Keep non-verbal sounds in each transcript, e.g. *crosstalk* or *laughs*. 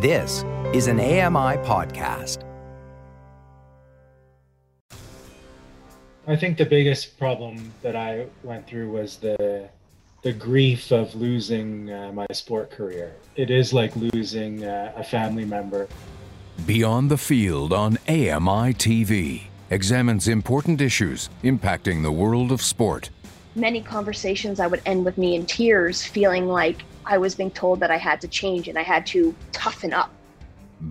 This is an AMI podcast. I think the biggest problem that I went through was the the grief of losing uh, my sport career. It is like losing uh, a family member. Beyond the Field on AMI TV examines important issues impacting the world of sport. Many conversations I would end with me in tears, feeling like I was being told that I had to change and I had to toughen up.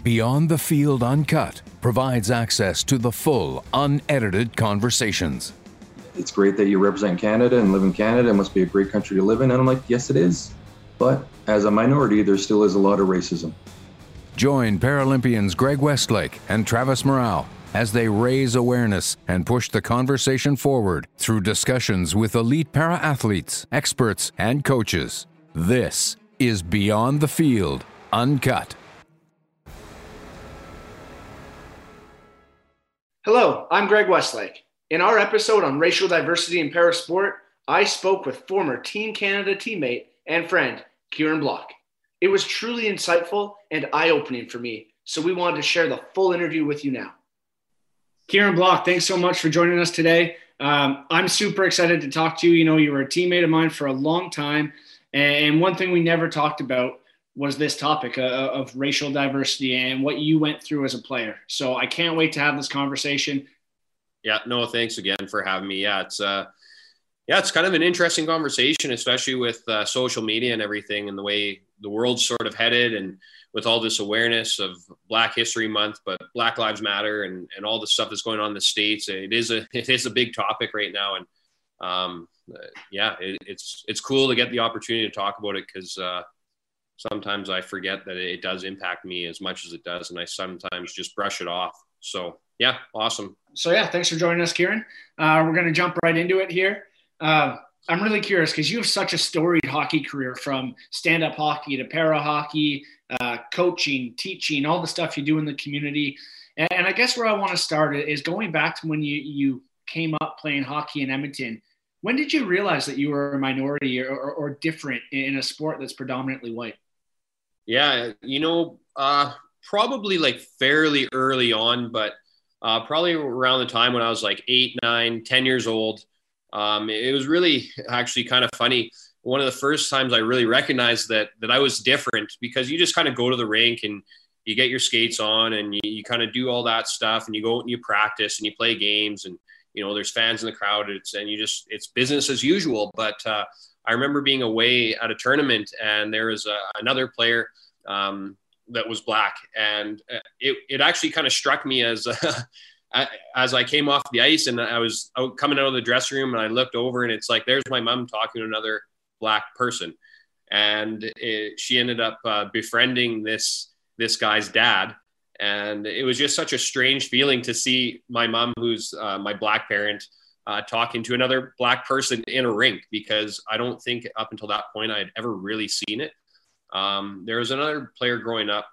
Beyond the Field Uncut provides access to the full, unedited conversations. It's great that you represent Canada and live in Canada. It must be a great country to live in. And I'm like, yes, it is. But as a minority, there still is a lot of racism. Join Paralympians Greg Westlake and Travis Murao as they raise awareness and push the conversation forward through discussions with elite para athletes, experts, and coaches. This is Beyond the Field Uncut. Hello, I'm Greg Westlake. In our episode on racial diversity in parasport, I spoke with former Team Canada teammate and friend Kieran Block. It was truly insightful and eye opening for me, so we wanted to share the full interview with you now. Kieran Block, thanks so much for joining us today. Um, I'm super excited to talk to you. You know, you were a teammate of mine for a long time. And one thing we never talked about was this topic uh, of racial diversity and what you went through as a player. So I can't wait to have this conversation. Yeah, no, thanks again for having me. Yeah, it's uh, yeah, it's kind of an interesting conversation, especially with uh, social media and everything, and the way the world's sort of headed, and with all this awareness of Black History Month, but Black Lives Matter, and and all the stuff that's going on in the states. It is a *laughs* it is a big topic right now, and um, uh, yeah, it, it's it's cool to get the opportunity to talk about it because uh, sometimes I forget that it does impact me as much as it does, and I sometimes just brush it off. So yeah, awesome. So yeah, thanks for joining us, Kieran. Uh, we're gonna jump right into it here. Uh, I'm really curious because you have such a storied hockey career from stand-up hockey to para hockey, uh, coaching, teaching, all the stuff you do in the community. And, and I guess where I want to start is going back to when you you came up playing hockey in Edmonton when did you realize that you were a minority or, or, or different in a sport that's predominantly white? Yeah, you know, uh, probably like fairly early on, but uh, probably around the time when I was like eight, nine, ten years old. Um, it was really actually kind of funny. One of the first times I really recognized that that I was different because you just kind of go to the rink and you get your skates on and you, you kind of do all that stuff and you go and you practice and you play games and you know there's fans in the crowd it's and you just it's business as usual but uh, i remember being away at a tournament and there was a, another player um, that was black and uh, it, it actually kind of struck me as *laughs* uh, as i came off the ice and i was coming out of the dressing room and i looked over and it's like there's my mom talking to another black person. And it, she ended up uh, befriending this this guy's dad and it was just such a strange feeling to see my mom, who's uh, my black parent, uh, talking to another black person in a rink because I don't think up until that point I had ever really seen it. Um, there was another player growing up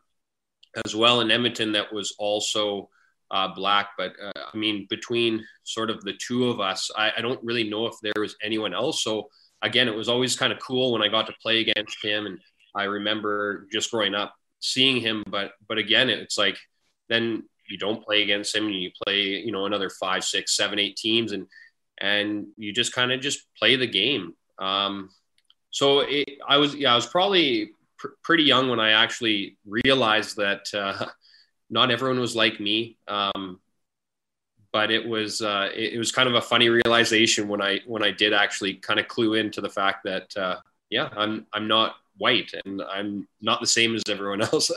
as well in Edmonton that was also uh, black, but uh, I mean, between sort of the two of us, I, I, don't really know if there was anyone else. So again, it was always kind of cool when I got to play against him. And I remember just growing up seeing him. But but again, it's like then you don't play against him you play you know another five, six, seven, eight teams and and you just kind of just play the game. Um, so it, I was yeah I was probably pr- pretty young when I actually realized that uh, *laughs* not everyone was like me. Um, but it was uh, it, it, was kind of a funny realization when I when I did actually kind of clue into the fact that uh, yeah I'm I'm not white and I'm not the same as everyone else.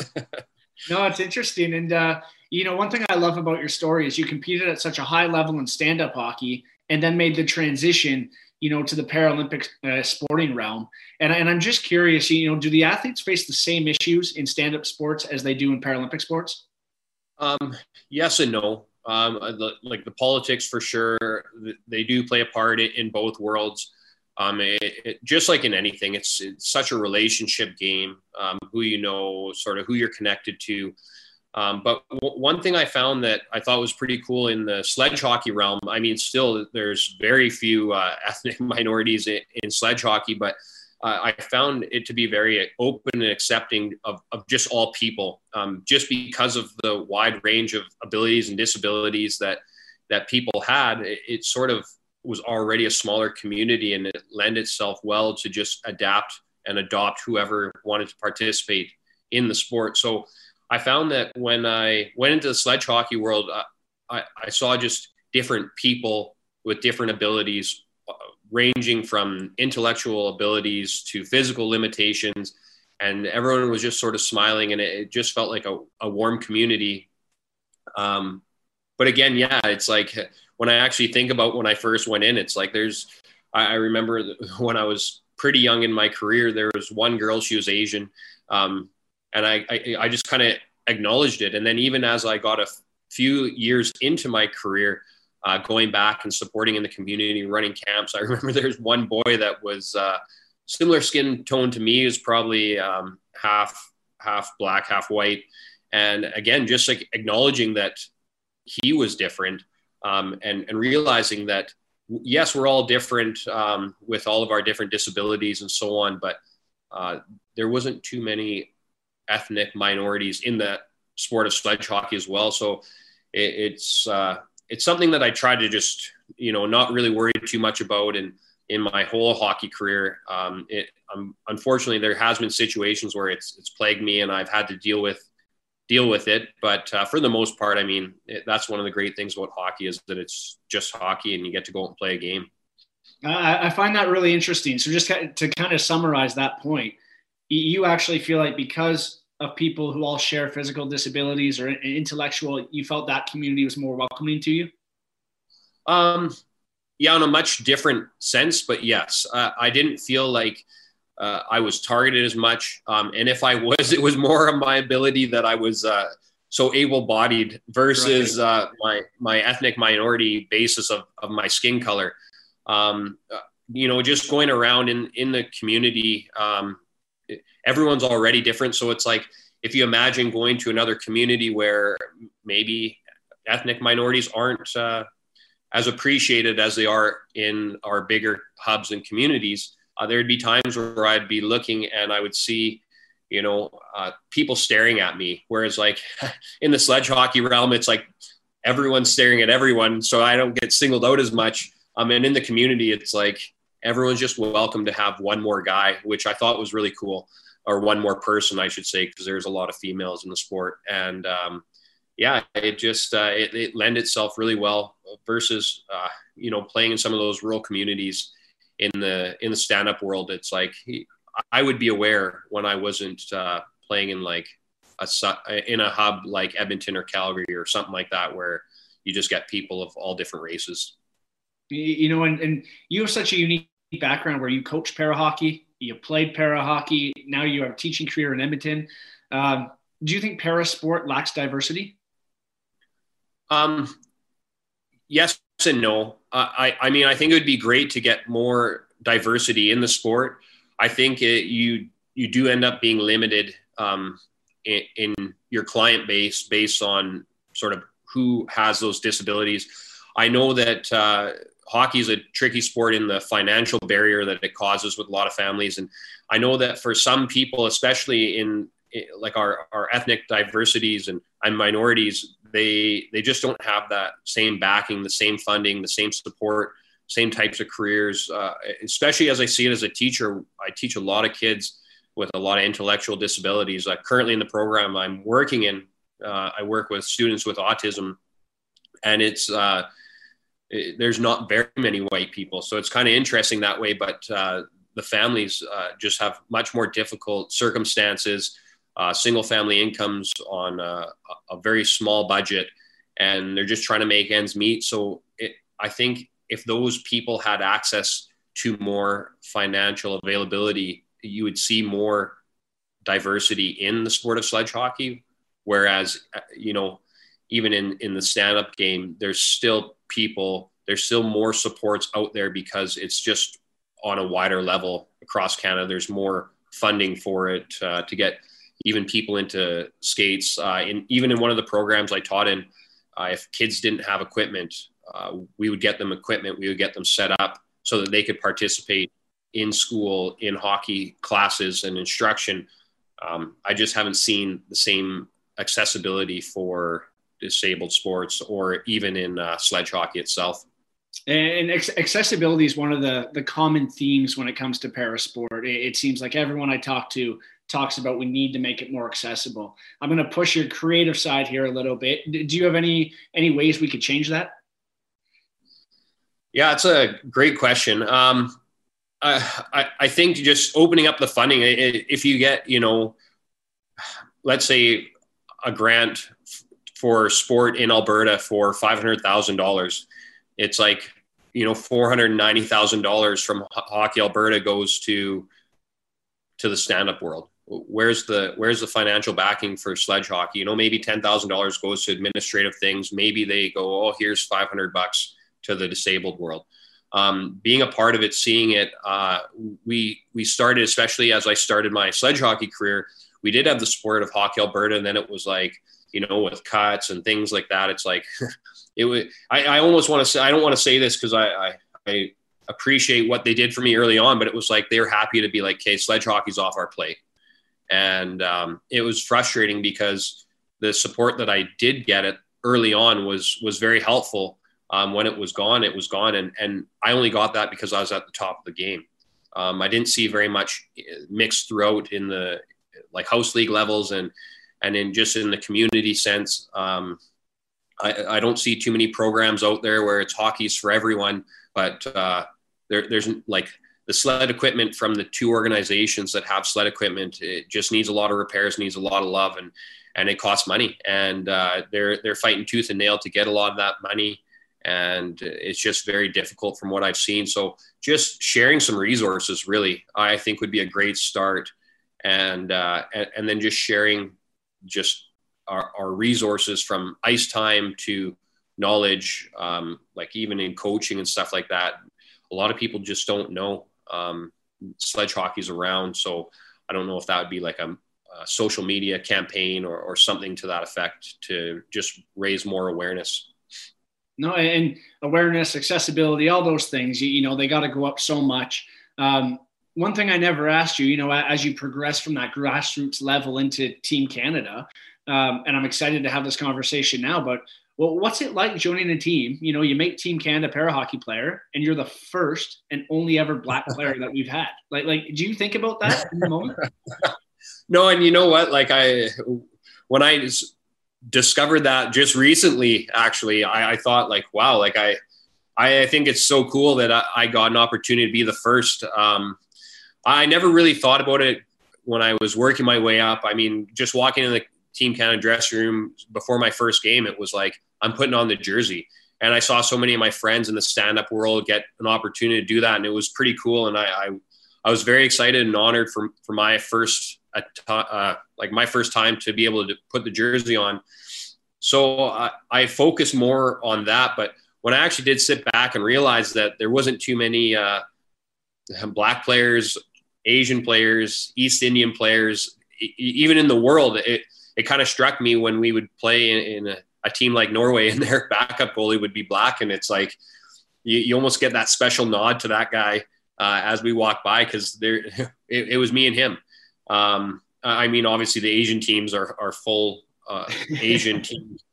*laughs* no, it's interesting. And, uh, you know, one thing I love about your story is you competed at such a high level in stand up hockey and then made the transition, you know, to the Paralympic uh, sporting realm. And, and I'm just curious, you know, do the athletes face the same issues in stand up sports as they do in Paralympic sports? Um, yes and no. Um, the, like the politics for sure, they do play a part in both worlds. Um, it, it, just like in anything, it's, it's such a relationship game. Um, who you know, sort of who you're connected to. Um, but w- one thing I found that I thought was pretty cool in the sledge hockey realm. I mean, still there's very few uh, *laughs* ethnic minorities in, in, sledge hockey, but uh, I found it to be very open and accepting of, of just all people, um, just because of the wide range of abilities and disabilities that that people had. It, it, sort of was already a smaller community, and it lent itself well to just adapt and adopt whoever wanted to participate in the sport. So I found that when I went into the sledge hockey world, uh, I, I saw just different people with different abilities ranging from intellectual abilities to physical limitations. And everyone was just sort of smiling, and it, it just felt like a, a warm community. Um, but again, yeah, it's like when I actually think about when I first went in, it's like there's, I, I remember *laughs* when I was pretty young in my career, there was one girl, she was Asian. Um, and I, I, I just kind of acknowledged it. And then even as I got a few years into my career, uh, going back and supporting in the community, running camps. I *laughs* remember there's one boy that was uh, similar skin tone to me, is probably um, half half black, half white, and again, just like acknowledging that he was different, um, and and realizing that yes, we're all different um, with all of our different disabilities and so on, but uh, there wasn't too many ethnic minorities in the sport of sledge hockey as well. So it, it's uh, it's something that I try to just, you know, not really worry too much about. And in my whole hockey career, um, it, um, unfortunately, there has been situations where it's it's plagued me, and I've had to deal with deal with it. But uh, for the most part, I mean, it, that's one of the great things about hockey is that it's just hockey, and you get to go out and play a game. I find that really interesting. So, just to kind of summarize that point, you actually feel like because of people who all share physical disabilities or intellectual, you felt that community was more welcoming to you? Um, yeah, in a much different sense, but yes, uh, I didn't feel like uh, I was targeted as much. Um, and if I was, *laughs* it was more of my ability that I was uh, so able-bodied versus right. Uh, my my ethnic minority basis of, of my skin color. Um, uh, you know, just going around in in the community. Um, everyone's already different. So it's like if you imagine going to another community where maybe ethnic minorities aren't uh, as appreciated as they are in our bigger hubs and communities, uh, there'd be times where I'd be looking and I would see, you know, uh, people staring at me. Whereas like *laughs* in the sledge hockey realm, it's like everyone's staring at everyone, so I don't get singled out as much. Um, and in the community, it's like everyone's just welcome to have one more guy, which I thought was really cool or one more person, I should say, because there's a lot of females in the sport. And um, yeah, it just uh, it, it lend itself really well versus uh, you know playing in some of those rural communities in the in the stand up world. It's like I would be aware when I wasn't uh, playing in like a in a hub like Edmonton or Calgary or something like that, where you just get people of all different races. You know, and, and you have such a unique background where you coach para hockey you played para hockey. Now you have a teaching career in Edmonton. Um, do you think para sport lacks diversity? Um, yes and no. I, I mean, I think it would be great to get more diversity in the sport. I think it, you you do end up being limited um, in, in, your client base based on sort of who has those disabilities. I know that uh, hockey is a tricky sport in the financial barrier that it causes with a lot of families. And I know that for some people, especially in like our, our ethnic diversities and, and minorities, they, they just don't have that same backing, the same funding, the same support, same types of careers. Uh, especially as I see it as a teacher, I teach a lot of kids with a lot of intellectual disabilities. Uh, currently in the program I'm working in, uh, I work with students with autism and it's, uh, it, there's not very many white people. So it's kind of interesting that way. But uh, the families uh, just have much more difficult circumstances, uh, single family incomes on a, a, very small budget, and they're just trying to make ends meet. So it, I think if those people had access to more financial availability, you would see more diversity in the sport of sledge hockey. Whereas, uh, you know, even in, in the stand up game, there's still people, there's still more supports out there because it's just on a wider level across Canada. There's more funding for it uh, to get even people into skates. Uh, in, even in one of the programs I taught in, uh, if kids didn't have equipment, uh, we would get them equipment. We would get them set up so that they could participate in school in hockey classes and instruction. Um, I just haven't seen the same accessibility for disabled sports or even in uh, sledge hockey itself. And accessibility is one of the, the common themes when it comes to parasport. It, it seems like everyone I talk to talks about we need to make it more accessible. I'm going to push your creative side here a little bit. Do you have any any ways we could change that? Yeah, it's a great question. Um, I, I think just opening up the funding, if you get, you know, let's say a grant for sport in Alberta for $500,000, it's like, you know, $490,000 from Hockey Alberta goes to, to the stand-up world where's the where's the financial backing for sledge hockey? You know maybe $10000 goes to administrative things. Maybe they go oh here's 500 bucks to the disabled world. Um, being a part of it seeing it uh, we we started especially as i started my sledge hockey career we did have the sport of hockey alberta. And then it was like you know with cuts and things like that it's like *laughs* it was i, I almost want to say i don't want to say this because I, I i appreciate what they did for me early on but it was like they're happy to be like okay sledge hockey's off our plate and um, it was frustrating because the support that I did get it early on was was very helpful. Um, when it was gone, it was gone, and and I only got that because I was at the top of the game. Um, I didn't see very much uh, mixed throughout in the like house league levels and and in just in the community sense. Um, I, I, don't see too many programs out there where it's hockey's for everyone, but uh, there, there's like the sled equipment from the two organizations that have sled equipment it just needs a lot of repairs needs a lot of love and and it costs money. And uh, they're they're fighting tooth and nail to get a lot of that money and it's just very difficult from what i've seen. So just sharing some resources really i think would be a great start. And uh, and, and then just sharing just our, our resources from ice time to knowledge um, like even in coaching and stuff like that. A lot of people just don't know um, sledge hockey's around. So I don't know if that would be like a, a social media campaign or, or, something to that effect to just raise more awareness. No, and awareness, accessibility, all those things, you, you know, they got to go up so much. Um, one thing I never asked you, you know, as you progress from that grassroots level into Team Canada, um, and I'm excited to have this conversation now, but well, what's it like joining a team? You know, you make Team Canada para hockey player, and you're the first and only ever black *laughs* player that we've had. Like, like, do you think about that in the moment? *laughs* no, and you know what? Like, I when I discovered that just recently, actually, I, I thought like, wow, like I, I think it's so cool that I, I got an opportunity to be the first. Um, I never really thought about it when I was working my way up. I mean, just walking in the Team Canada dressing room before my first game, it was like I'm putting on the jersey. And I saw so many of my friends in the stand-up world get an opportunity to do that, and it was pretty cool. And I, I, I was very excited and honored for for my first uh, like my first time to be able to put the jersey on. So I, I focused more on that. But when I actually did sit back and realize that there wasn't too many uh, black players, Asian players, East Indian players, even in the world, it, it kind of struck me when we would play in, in a, a, team like Norway and *laughs* their backup goalie would be black. And it's like, you, you almost get that special nod to that guy uh, as we walk by because there *laughs* it, it, was me and him. Um, I mean, obviously the Asian teams are, are full uh, *laughs* Asian teams,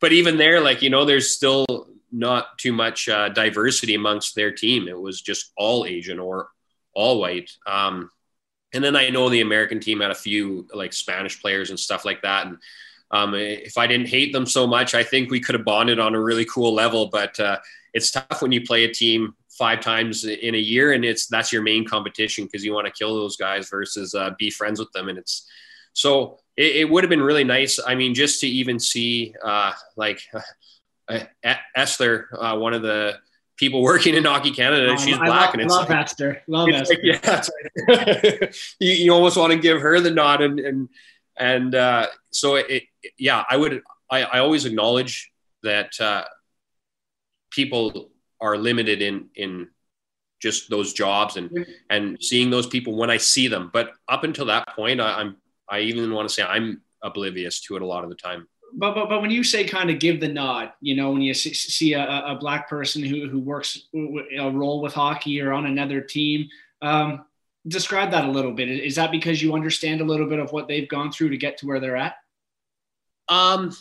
but even there, like, you know, there's still not too much uh, diversity amongst their team. It was just all Asian or all white. Um, and then I know the American team had a few like Spanish players and stuff like that. And um, if I didn't hate them so much, I think we could have bonded on a really cool level. But uh, it's tough when you play a team five times in a year, and it's that's your main competition because you want to kill those guys versus uh, be friends with them. And it's so it, it, would have been really nice. I mean, just to even see uh, like *laughs* uh, Esther, uh, one of the people working in Hockey Canada. Um, she's I black, love, and it's love like, Esther. Love Esther. Like, yeah, *laughs* you, you, almost want to give her the nod, and and and uh, so it, yeah, I would. I, I always acknowledge that uh, people are limited in in just those jobs and mm-hmm. and seeing those people when I see them. But up until that point, I, I'm I even want to say I'm oblivious to it a lot of the time but, but but when you say kind of give the nod, you know, when you see a, a black person who who works a role with hockey or on another team, Um, describe that a little bit. Is that because you understand a little bit of what they've gone through to get to where they're at? Um,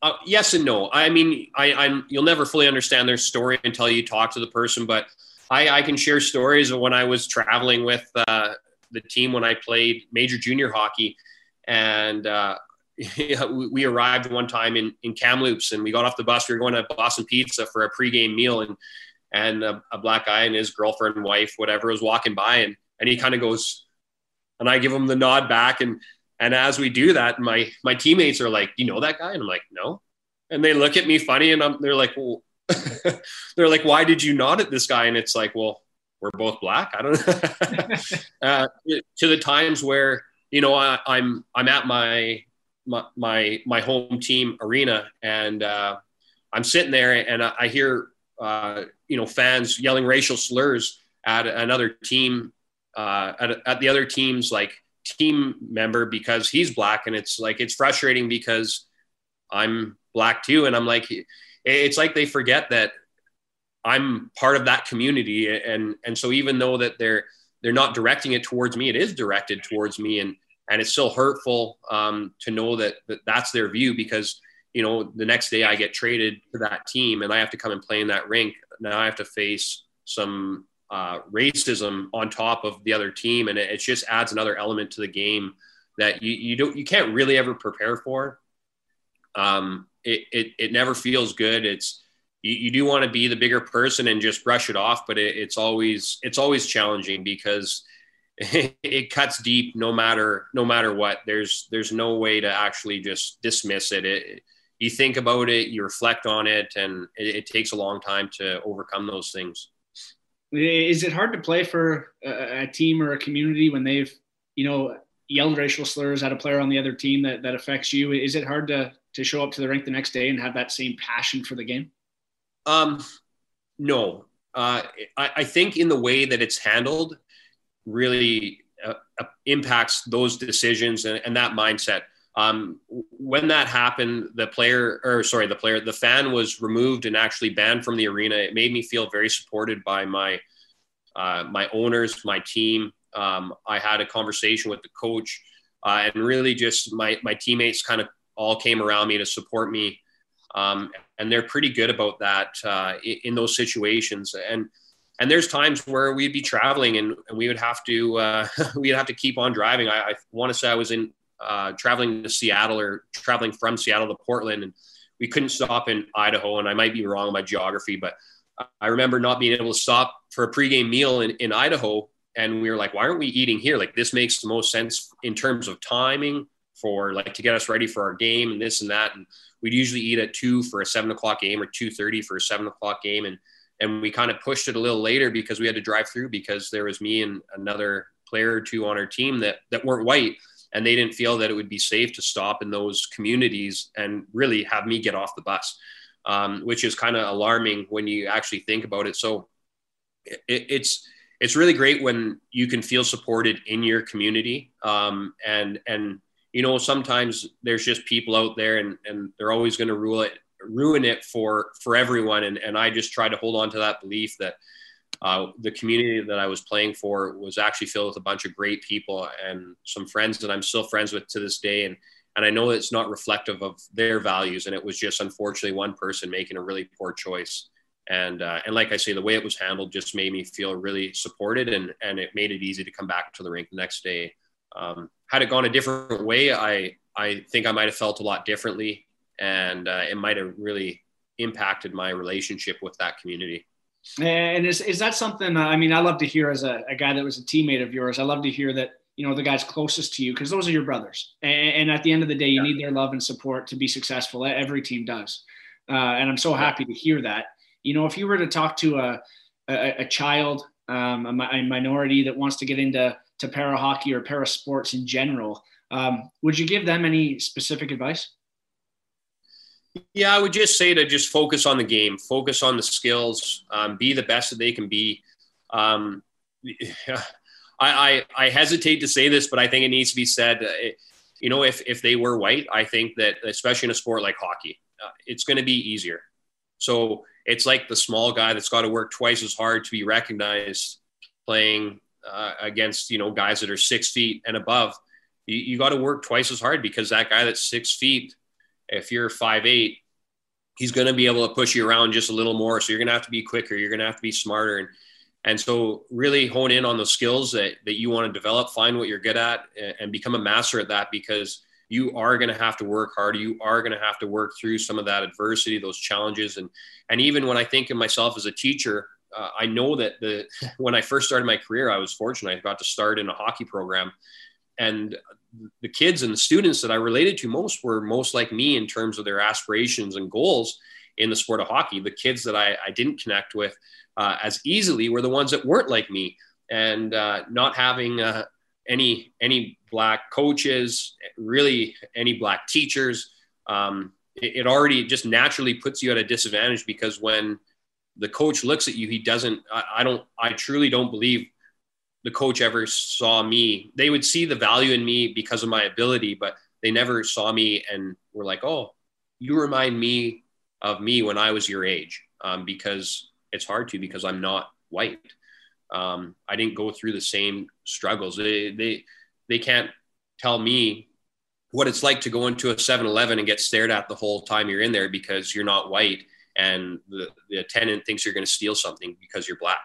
uh, yes and no. I mean, I, am you'll never fully understand their story until you talk to the person. But I, I can share stories of when I was traveling with uh, the team when I played major junior hockey, and uh, *laughs* we arrived one time in in Kamloops, and we got off the bus. We were going to Boston Pizza for a pregame meal, and and a, a black guy and his girlfriend wife, whatever, was walking by, and and he kind of goes, and I give him the nod back, and and as we do that, my my teammates are like, you know that guy?" And I'm like, "No," and they look at me funny, and I'm, they're like, "Well," *laughs* they're like, "Why did you nod at this guy?" And it's like, "Well, we're both black." I don't know. *laughs* uh, to the times where you know I, I'm I'm at my my my, my home team arena, and uh, I'm sitting there, and I, I hear uh, you know fans yelling racial slurs at another team uh, at, at the other team's like team member because he's black and it's like it's frustrating because i'm black too. And i'm like it's like they forget that i'm part of that community. And and so even though that they're they're not directing it towards me it is directed towards me. And and it's still hurtful um, to know that, that that's their view because you know the next day i get traded to that team and i have to come and play in that rink. Now i have to face some uh, racism on top of the other team, and it, it, just adds another element to the game that you you don't you can't really ever prepare for. Um, it, it it never feels good. It's you, you do want to be the bigger person and just brush it off, but it, it's always it's always challenging because *laughs* it, cuts deep no matter no matter what. There's there's no way to actually just dismiss it. it you think about it, you reflect on it, and it, it takes a long time to overcome those things. Is it hard to play for a, a team or a community when they've, you know, yelled racial slurs at a player on the other team that, that affects you? Is it hard to to show up to the rink the next day and have that same passion for the game? Um, no. Uh, I, I think in the way that it's handled really uh, uh impacts those decisions and, and that mindset. Um, when that happened, the player, or sorry, the player, the fan was removed and actually banned from the arena. It made me feel very supported by my uh, my owners, my team. Um, I had a conversation with the coach, uh, and really just my my teammates kind of all came around me to support me, um, and they're pretty good about that uh, in, in, those situations. And and there's times where we'd be traveling and, and we would have to uh, *laughs* we'd have to keep on driving. I, I want to say I was in uh, traveling to Seattle or traveling from Seattle to Portland, and we couldn't stop in Idaho. And I might be wrong by geography, but I remember not being able to stop for a pregame meal in, in Idaho. And we were like, why aren't we eating here? Like this makes the most sense in terms of timing for like to get us ready for our game and this and that. And we'd usually eat at two for a seven o'clock game or two thirty for a seven o'clock game. And and we kind of pushed it a little later because we had to drive through because there was me and another player or two on our team that that weren't white and they didn't feel that it would be safe to stop in those communities and really have me get off the bus, um, which is kind of alarming when you actually think about it. So it, it's it's really great when you can feel supported in your community, um, and and you know sometimes there's just people out there and and they're always going to rule it ruin it for for everyone and and I just try to hold on to that belief that uh, the community that I was playing for was actually filled with a bunch of great people and some friends that I'm still friends with to this day. And, and I know it's not reflective of their values. And it was just unfortunately one person making a really poor choice. And, uh, and like I say, the way it was handled just made me feel really supported and, and it made it easy to come back to the rink the next day. Um, had it gone a different way, I, I think I might have felt a lot differently and uh, it might have really impacted my relationship with that community. And is, is that something, uh, I mean, I love to hear as a, a guy that was a teammate of yours, I love to hear that, you know, the guys closest to you, because those are your brothers. And, and, at the end of the day, you yeah. need their love and support to be successful. Every team does. Uh, and I'm so happy to hear that. You know, if you were to talk to a, a, a child, um, a, a, minority that wants to get into to para hockey or para sports in general, um, would you give them any specific advice? Yeah, I would just say to just focus on the game, focus on the skills, um, be the best that they can be. Um, *laughs* I, I, I, hesitate to say this, but I think it needs to be said. Uh, you know, if, if they were white, I think that especially in a sport like hockey, uh, it's going to be easier. So it's like the small guy that's got to work twice as hard to be recognized playing uh, against you know guys that are six feet and above, you, you got to work twice as hard because that guy that's six feet, if you're five eight, he's going to be able to push you around just a little more. So you're going to have to be quicker. You're going to have to be smarter. And, and so really hone in on the skills that, that you want to develop, find what you're good at and become a master at that because you are going to have to work hard. You are going to have to work through some of that adversity, those challenges. And, and even when I think of myself as a teacher, uh, I know that the, when I first started my career, I was fortunate. I got to start in a hockey program and the kids and the students that I related to most were most like me in terms of their aspirations and goals in the sport of hockey. The kids that I, I didn't connect with uh, as easily were the ones that weren't like me, and uh, not having uh, any any black coaches, really any black teachers. Um, it, it already just naturally puts you at a disadvantage because when the coach looks at you, he doesn't. I, I don't. I truly don't believe the coach ever saw me. They would see the value in me because of my ability, but they never saw me and were like, "Oh, you remind me of me when I was your age," um, because it's hard to because I'm not white. Um, I didn't go through the same struggles. They they they can't tell me what it's like to go into a 7-Eleven and get stared at the whole time you're in there because you're not white and the, the attendant thinks you're going to steal something because you're black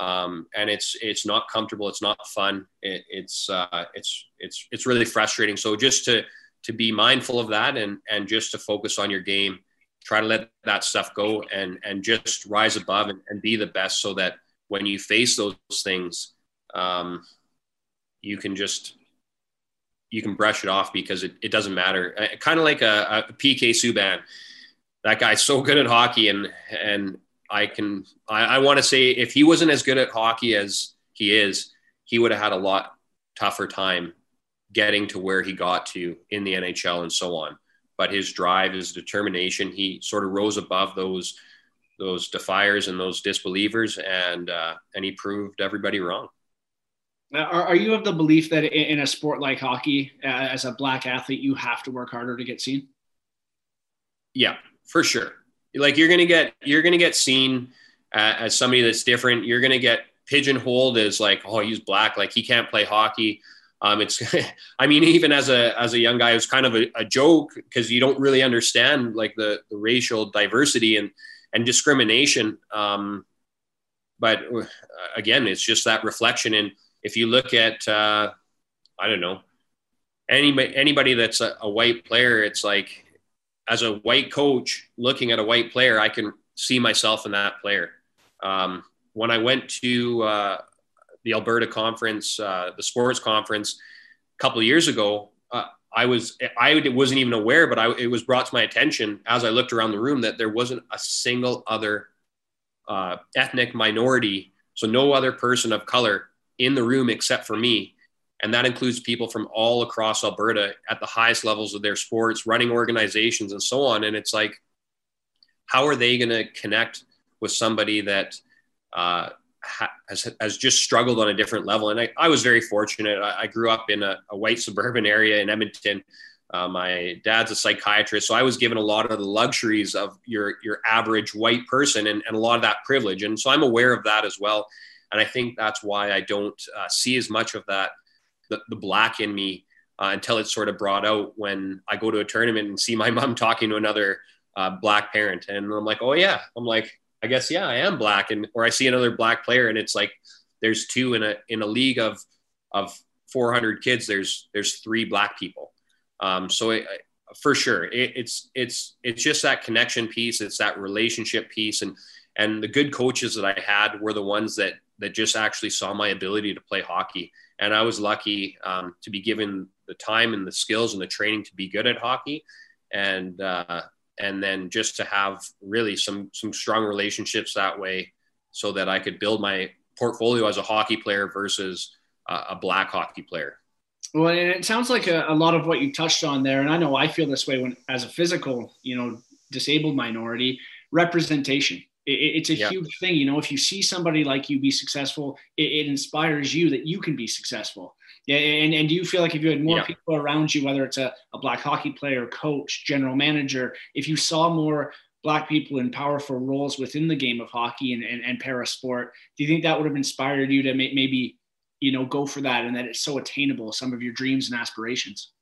um, and it's it's not comfortable. It's not fun. It, it's uh, it's it's it's really frustrating. So just to to be mindful of that and and just to focus on your game, try to let that stuff go and and just rise above and, and be the best, so that when you face those things, um, you can just you can brush it off because it, it doesn't matter. Uh, kind of like a, a PK Subban. That guy's so good at hockey and and I can I, I want to say if he wasn't as good at hockey as he is, he would have had a lot tougher time getting to where he got to in the NHL and so on. But his drive, his determination, he sort of rose above those those defiers and those disbelievers, and uh, and he proved everybody wrong. Are, are you of the belief that in a sport like hockey, uh, as a black athlete, you have to work harder to get seen? Yeah, for sure like you're gonna get you're gonna get seen uh, as somebody that's different. You're gonna get pigeonholed as like, oh, he's black, like he can't play hockey. Um, it's, *laughs* I mean, even as a as a young guy, it was kind of a, a joke because you don't really understand like the, the racial diversity and and discrimination. Um, but uh, again, it's just that reflection. And if you look at, uh, I don't know, anybody anybody that's a, a white player, it's like as a white coach looking at a white player, I can see myself in that player. Um, when I went to uh, the Alberta conference, uh, the sports conference, a couple of years ago, uh, I was I wasn't even aware, but I, it was brought to my attention as I looked around the room that there wasn't a single other uh, ethnic minority, so no other person of color in the room except for me and that includes people from all across Alberta at the highest levels of their sports, running organizations, and so on. And it's like, how are they going to connect with somebody that uh, has, has just struggled on a different level? And I, I was very fortunate. I, I grew up in a, a, white suburban area in Edmonton. Uh, my dad's a psychiatrist, so I was given a lot of the luxuries of your your average white person, and, and a lot of that privilege. And so I'm aware of that as well. And I think that's why I don't uh, see as much of that the, the black in me uh, until it's sort of brought out when I go to a tournament and see my *laughs* mom talking to another uh, black parent. And I'm like, oh, yeah. I'm like, I guess, yeah, I am black. And, or I see another black player and it's like, there's two in a, in a league of, of 400 kids, there's, there's three black people. Um, so it, for sure, it, it's, it's, it's just that connection piece. It's that relationship piece. And, and the good coaches that I had were the ones that, that just actually saw my ability to play hockey and I was lucky um, to be given the time and the skills and the training to be good at hockey, and uh, and then just to have really some some strong relationships that way, so that I could build my portfolio as a hockey player versus uh, a black hockey player. Well, and it sounds like a, a lot of what you touched on there, and I know I feel this way when, as a physical, you know, disabled minority, representation it's a yeah. huge thing. You know, if you see somebody like you be successful, it, it, inspires you that you can be successful. Yeah. And, and do you feel like if you had more yeah. people around you, whether it's a, a black hockey player, coach, general manager, if you saw more black people in powerful roles within the game of hockey and, and, and para sport, do you think that would have inspired you to may, maybe you know go for that and that it's so attainable some of your dreams and aspirations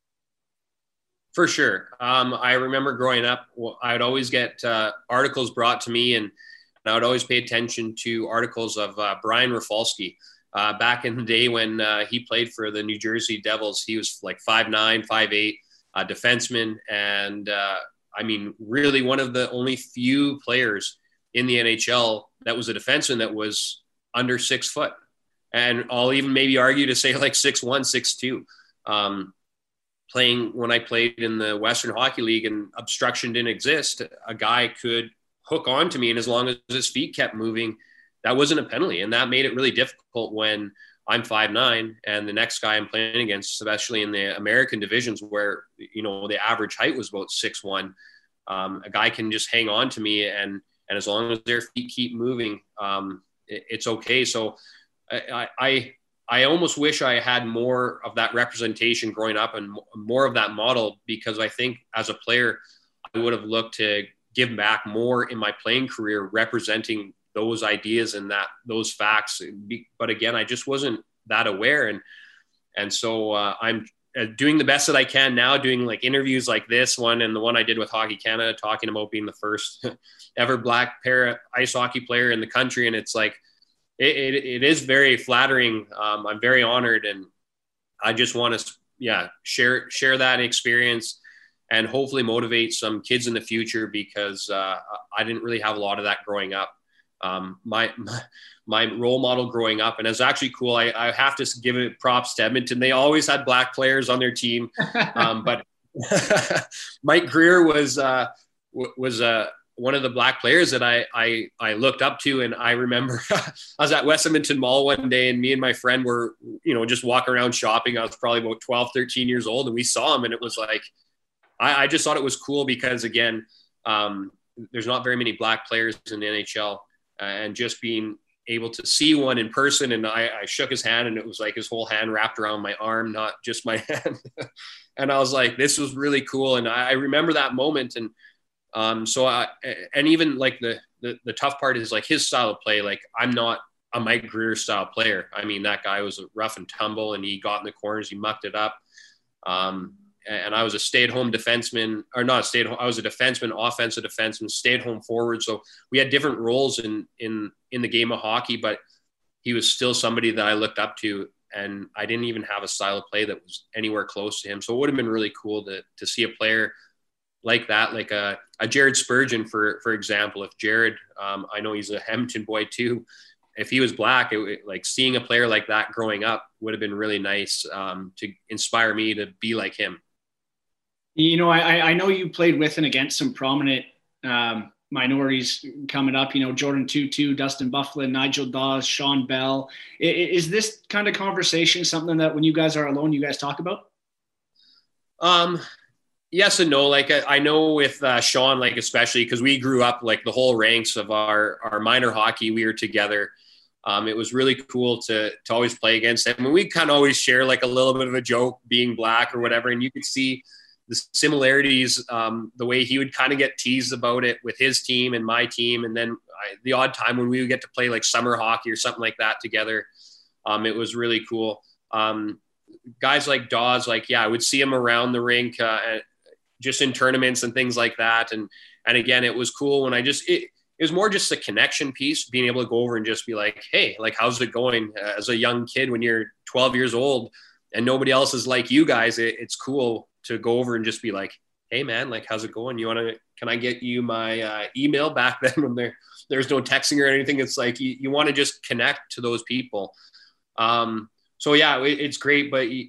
for sure um, i remember growing up i would always get uh, articles brought to me and, i would always pay attention to articles of uh, brian rafalski uh, back in the day when uh, he played for the new jersey devils. He was like 5'9 5'8 uh, defenseman. And uh, i mean really one of the only few players in the nhl that was a defenseman that was under six foot. And I'll even maybe argue to say *laughs* like six one, six two. Um, playing when I played in the Western Hockey League and obstruction didn't exist, a guy could hook on to me, and as long as his feet kept moving, that wasn't a penalty, and that made it really difficult when I'm five nine and the next guy I'm playing against, especially in the American divisions where you know the average height was about six one. Um, a guy can just hang on to me, and and as long as their feet keep moving, um, it, it's okay. So I, I, I almost wish I had more of that representation growing up and more of that model because I think as a player, I would have looked to give back more in my playing career, representing those ideas and that those facts. But again, I just wasn't that aware, and and so uh, I'm uh, doing the best that I can now, doing like interviews like this one and the one I did with Hockey Canada, talking about being the first *laughs* ever black para ice hockey player in the country, and it's like it, it, it is very flattering. Um, I'm very honored, and I just want to, yeah, share share that experience, and hopefully motivate some kids in the future because uh, I didn't really have a lot of that growing up. Um, my, my, *laughs* my role model growing up, and it's actually cool. I, I have to give it props to Edmonton. They always had black players on their team, *laughs* um, but *laughs* Mike Grier was uh, was a one of the black players that I, I, I looked up to. And I remember I was at West Edmonton Mall one day and me and my friend were, you know, just walking around shopping. I was probably about 12, 13 years old and we saw him and it was like, I, I just thought it was cool because again, um, there's not very many black players in the NHL uh, and just being able to see one in person. And I, I shook his hand and it was like his whole hand wrapped around my arm, not just my *laughs* hand. and I was like, this was really cool. And I, I remember that moment and, um, so I, and even like the, the, the tough part is like his style of play. Like I'm not a Mike Grier style player. I mean, that guy was rough and tumble and he got in the corners, he mucked it up. Um, and I was a stay-at-home defenseman, or not stay-at-home. I was a defenseman, offensive defenseman, stay-at-home forward. So we had different roles in in in the game of hockey, but he was still somebody that I looked up to, and I didn't even have a style of play that was anywhere close to him. So it would have been really cool to to see a player like that, like a, a Jared Spurgeon, for for example. If Jared, um, I know he's a Hamilton boy too. If he was black, it, like seeing a player like that growing up would have been really nice um, to inspire me to be like him. You know, I, I know you played with and against some prominent um, minorities coming up. You know, Jordin Tootoo, Dustin Byfuglien, Nigel Dawes, Sean Bell. Is this kind of conversation something that when you guys are alone, you guys talk about? Um, yes and no. Like I, I know with uh, Sean, like especially because we grew up like the whole ranks of our our minor hockey, we were together. Um, it was really cool to to always play against him. And we kind of always share like a little bit of a joke being black or whatever, and you could see the similarities. Um, the way he would kind of get teased about it with his team and my team, and then I, the odd time when we would get to play like summer hockey or something like that together. Um, it was really cool. Um, guys like Dawes, like yeah, I would see him around the rink uh, just in tournaments and things like that. And and again, it was cool when I just it, it was more just a connection piece, being able to go over and just be like, hey, like how's it going as a young kid when you're 12 years old and nobody else is like you guys. It, it's cool to go over and just be like, hey man, like how's it going? You want to? Can I get you my uh, email back *laughs* then when there there's no texting or anything? It's like you, you want to just connect to those people. Um, so yeah, it, it's great, but. You,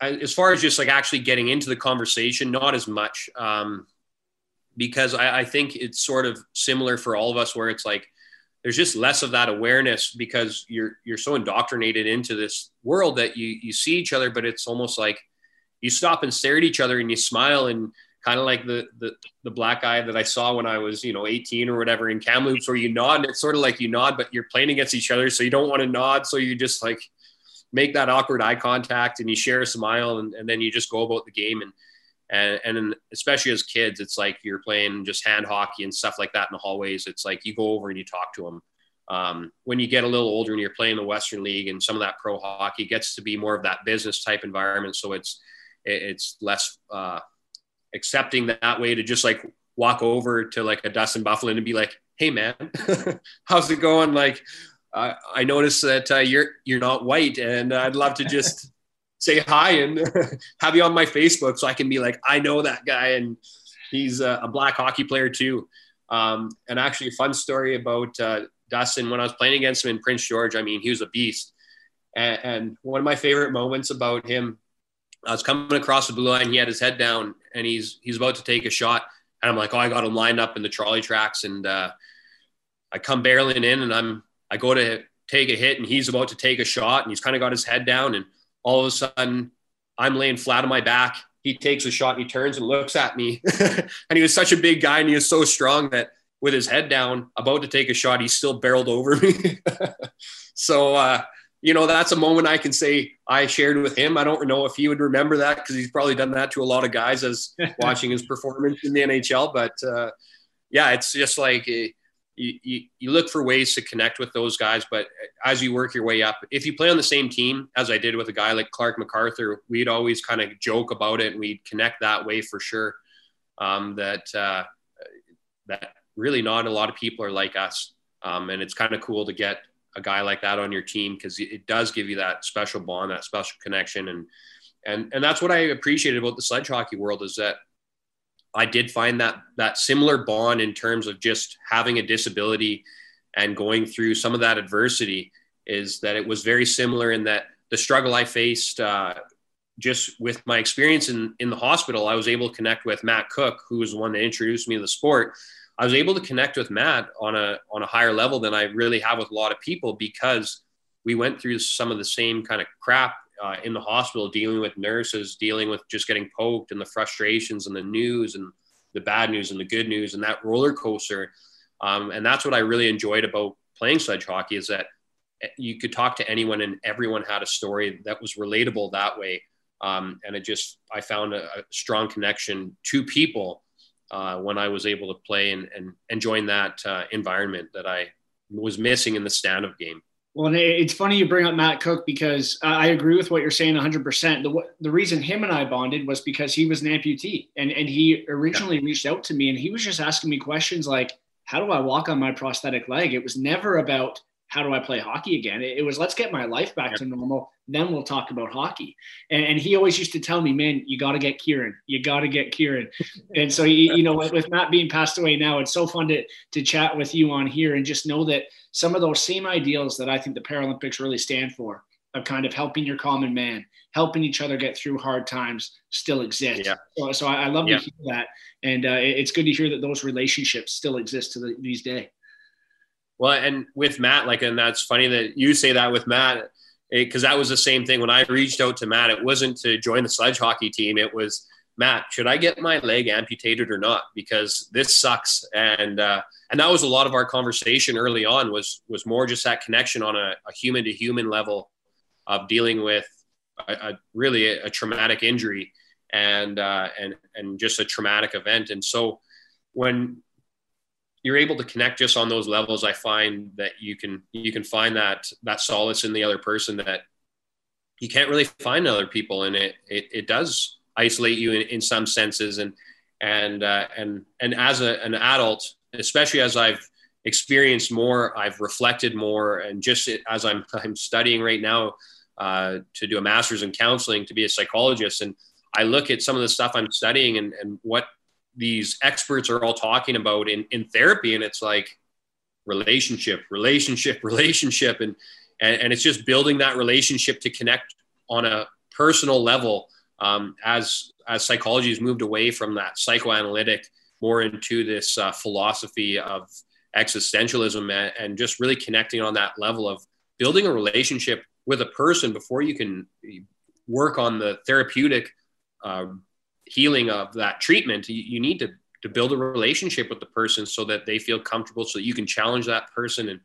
as far as just like actually getting into the conversation, not as much, um, because I, I, think it's sort of similar for all of us, where it's like there's just less of that awareness because you're you're so indoctrinated into this world that you you see each other, but it's almost like you stop and stare at each other and you smile and kind of like the, the the black guy that I saw when I was you know 18 or whatever in Kamloops, where you nod and it's sort of like you nod, but you're playing against each other, so you don't want to nod, so you just like make that awkward eye contact and you share a smile and, and then you just go about the game and and and especially as kids it's like you're playing just hand hockey and stuff like that in the hallways it's like you go over and you talk to them um, when you get a little older and you're playing the Western League and some of that pro hockey gets to be more of that business type environment. So it's it's less uh, accepting that way to just like walk over to like a Dustin Byfuglien and be like, "Hey man, *laughs* how's it going?" Like, uh, I noticed that uh, you're you're not white, and I'd love to just *laughs* say hi and have you on my Facebook so I can be like, I know that guy, and he's a, a black hockey player too. Um, and actually, a fun story about uh, Dustin when I was playing against him in Prince George. I mean, he was a beast. And, and one of my favorite moments about him, I was coming across the blue line. He had his head down, and he's he's about to take a shot. And I'm like, oh, I got him lined up in the trolley tracks, and uh, I come barreling in, and I'm I go to take a hit, and he's about to take a shot, and he's kind of got his head down, and all of a sudden, I'm laying flat on my back. He takes a shot, and he turns and looks at me, *laughs* and he was such a big guy, and he was so strong that with his head down, about to take a shot, he still barreled over me. *laughs* so, uh, you know, that's a moment I can say I shared with him. I don't know if he would remember that because he's probably done that to a lot of guys as *laughs* watching his performance in the NHL. But uh, yeah, it's just like uh, you, you, you look for ways to connect with those guys. But as you work your way up, if you play on the same team, as I did with a guy like Clarke MacArthur, we'd always kind of joke about it and we'd connect that way for sure. Um, that, uh, that really not a lot of people are like us. Um, and it's kind of cool to get a guy like that on your team because it does give you that special bond, that special connection. And, and, and that's what I appreciated about the sledge hockey world is that I did find that, that similar bond in terms of just having a disability and going through some of that adversity is that it was very similar in that the struggle I faced, uh, just with my experience in, in the hospital, I was able to connect with Matt Cook, who was the one that introduced me to the sport. I was able to connect with Matt on a on a higher level than I really have with a lot of people because we went through some of the same kind of crap uh, in the hospital, dealing with nurses, dealing with just getting poked and the frustrations and the news and the bad news and the good news and that roller coaster. Um, and that's what I really enjoyed about playing sledge hockey is that you could talk to anyone and everyone had a story that was relatable that way. Um, and it just, I found a, a strong connection to people uh, when I was able to play and, and, and join that uh, environment that I was missing in the stand up game. Well, it's funny you bring up Matt Cook because I agree with what you're saying 100%. The, the reason him and I bonded was because he was an amputee and, and he originally yeah. reached out to me and he was just asking me questions like, how do I walk on my prosthetic leg? It was never about how do I play hockey again? It, it was let's get my life back to normal. Then we'll talk about hockey. And, and he always used to tell me, man, you got to get Kieran. You got to get Kieran. and so, you, you know, with, with Matt being passed away now, it's so fun to, to chat with you on here and just know that some of those same ideals that I think the Paralympics really stand for of kind of helping your common man, helping each other get through hard times still exist. Yeah. So, so I, I love yeah. to hear that. And uh, it's good to hear that those relationships still exist to the, these days. Well, and with Matt, like, and that's funny that you say that with Matt, because that was the same thing when I reached out to Matt. It wasn't to join the sledge hockey team. It was Matt, should I get my leg amputated or not? Because this sucks. And uh, and that was a lot of our conversation early on. Was was more just that connection on a, human to human level of dealing with a, a really a, a, traumatic injury and uh, and and just a traumatic event. And so when you're able to connect just on those levels i find that you can you can find that that solace in the other person that you can't really find in other people. And it it, it does isolate you in, in some senses. And and uh, and and as a, an adult especially as i've experienced more i've reflected more. And just as i'm *laughs* i'm studying right now uh, to do a master's in counseling to be a psychologist and i look at some of the stuff i'm studying and, and what these experts are all talking about in, in therapy and it's like relationship relationship *laughs* relationship and, and and it's just building that relationship to connect on a personal level um, as as psychology has moved away from that psychoanalytic more into this uh, philosophy of existentialism and, and just really connecting on that level of building a relationship with a person before you can work on the therapeutic uh, healing of that treatment, you, you need to to build a relationship with the person so that they feel comfortable, so that you can challenge that person. And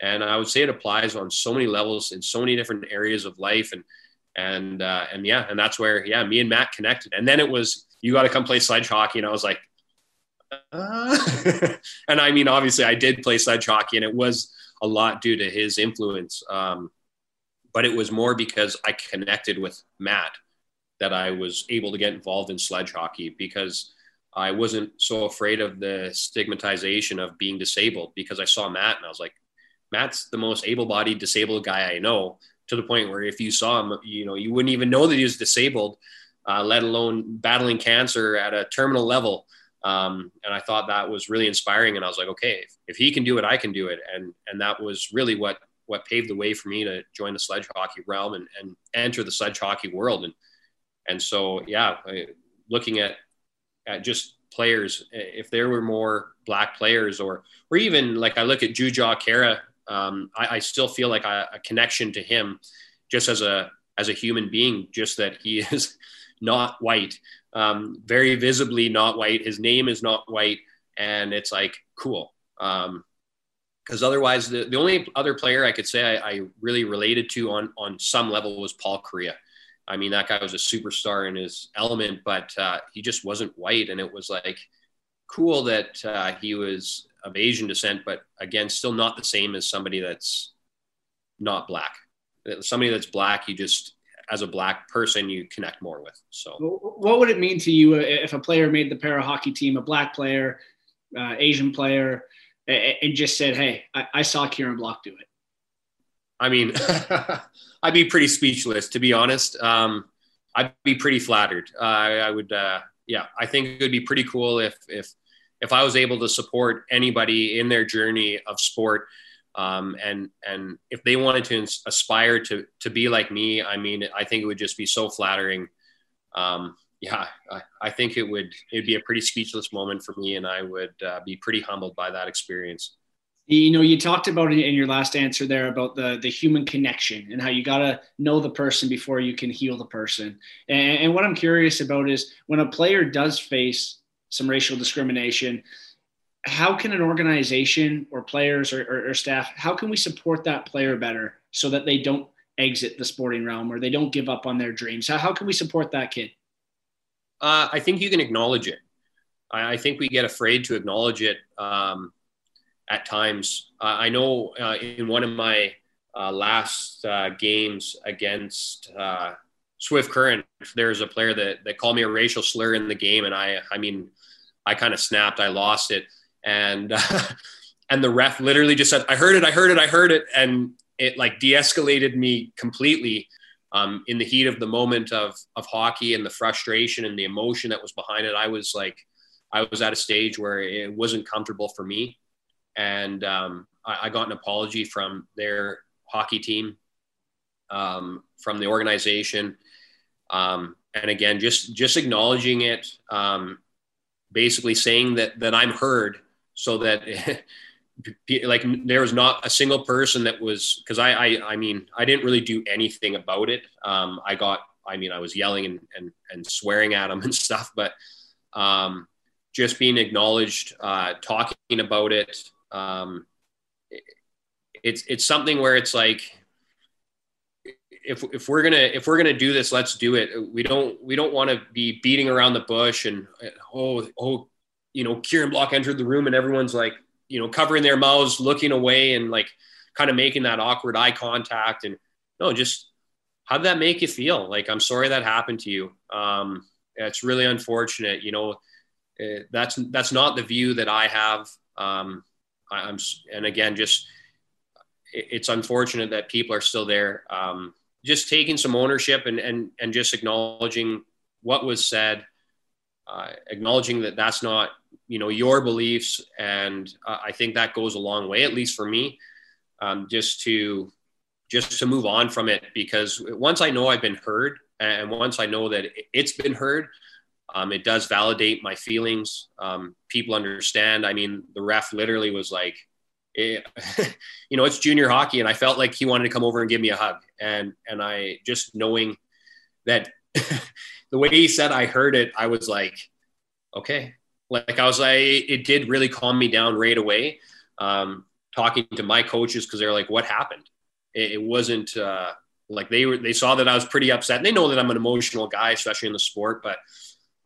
and I would say it applies on so many levels in so many different areas of life. And and uh, and yeah, and that's where yeah, me and Matt connected. And then it was you got to come play sledge hockey, and I was like. Uh. *laughs* and I mean, obviously, I did play sledge hockey, and it was a lot due to his influence. Um, but it was more because I connected with Matt that I was able to get involved in sledge hockey because I wasn't so afraid of the stigmatization of being disabled because I saw Matt and I was like, Matt's the most able-bodied disabled guy I know to the point where if you saw him, you know, you wouldn't even know that he was disabled, uh, let alone battling cancer at a terminal level. Um, and I thought that was really inspiring. And I was like, okay, if, if he can do it, I can do it. And and that was really what what paved the way for me to join the sledge hockey realm and, and enter the sledge hockey world. And and so yeah, looking at at just players, if there were more black players or or even like I look at Jujhar Khaira, um, I, I, still feel like a, a connection to him just as a as a human being, just that he *laughs* is not white um, very visibly not white. His name is not white, and it's like cool. Um, because otherwise, the, the only other player I could say I, I, really related to on on some level was Paul Kariya. I mean, that guy was a superstar in his element, but uh, he just wasn't white, and it was like cool that uh, he was of Asian descent, but again, still not the same as somebody that's not black. Somebody that's black, you just as a black person you connect more with. So, what would it mean to you if a player made the para hockey team, a black player, uh, Asian player, and just said, "Hey, I, I saw Kieran Block do it"? I mean, *laughs* I'd be pretty speechless, to be honest. Um, I'd be pretty flattered. Uh, I would, uh, yeah, I think it would be pretty cool if if if I was able to support anybody in their journey of sport um, and and if they wanted to aspire to to be like me, I mean, I think it would just be so flattering. Um, yeah, I, I, think it would it'd be a pretty speechless moment for me, and I would uh, be pretty humbled by that experience. You know, you talked about in your last answer there about the the human connection and how you got to know the person before you can heal the person. And, and what I'm curious about is when a player does face some racial discrimination, how can an organization or players or, or, or, staff how can we support that player better so that they don't exit the sporting realm or they don't give up on their dreams? How, how can we support that kid? Uh, i think you can acknowledge it. I, I, think we get afraid to acknowledge it um, at times. Uh, i know uh, in one of my uh, last uh, games against uh, swift current there's a player that, that called me a racial slur in the game and i i mean i kind of snapped. I lost it. And *laughs* and the ref literally just said, "I heard it, I heard it, I heard it," and it like de-escalated me completely um, in the heat of the moment of of hockey and the frustration and the emotion that was behind it. I was like, I was at a stage where it wasn't comfortable for me, and um, I, I, got an apology from their hockey team, um, from the organization, um, and again, just just acknowledging it, um, basically saying that that I'm heard so that *laughs* like there was not a single person that was because I, I I mean I didn't really do anything about it. Um, I got I mean I was yelling and and, and swearing at them *laughs* and stuff, but um, just being acknowledged, uh, talking about it. Um, it's it's something where it's like if, if we're gonna if we're gonna do this, let's do it. We don't we don't want to be beating around the bush and oh oh you know, Kieran Block entered the room and everyone's like, you know, covering their mouths, looking away and like kind of making that awkward eye contact. And no, just how did that make you feel? Like, I'm sorry that happened to you. Um, it's really unfortunate. You know, uh, that's, that's not the view that I have. Um, I, am and again, just, it, it's unfortunate that people are still there. Um, just taking some ownership and, and, and just acknowledging what was said, uh, acknowledging that that's not you know your beliefs and uh, i think that goes a long way at least for me um, just to just to move on from it because once i know i've been heard and once i know that it's been heard um, it does validate my feelings um, people understand i mean the ref literally was like it, *laughs* you know it's junior hockey and i felt like he wanted to come over and give me a hug and and i just knowing that *laughs* the way he said I heard it, I was like, okay. Like I was like, it did really calm me down right away. Um, talking to my coaches because they're like, what happened? It, it wasn't uh, like they were. They saw that I was pretty upset. And they know that I'm an emotional guy, especially in the sport. But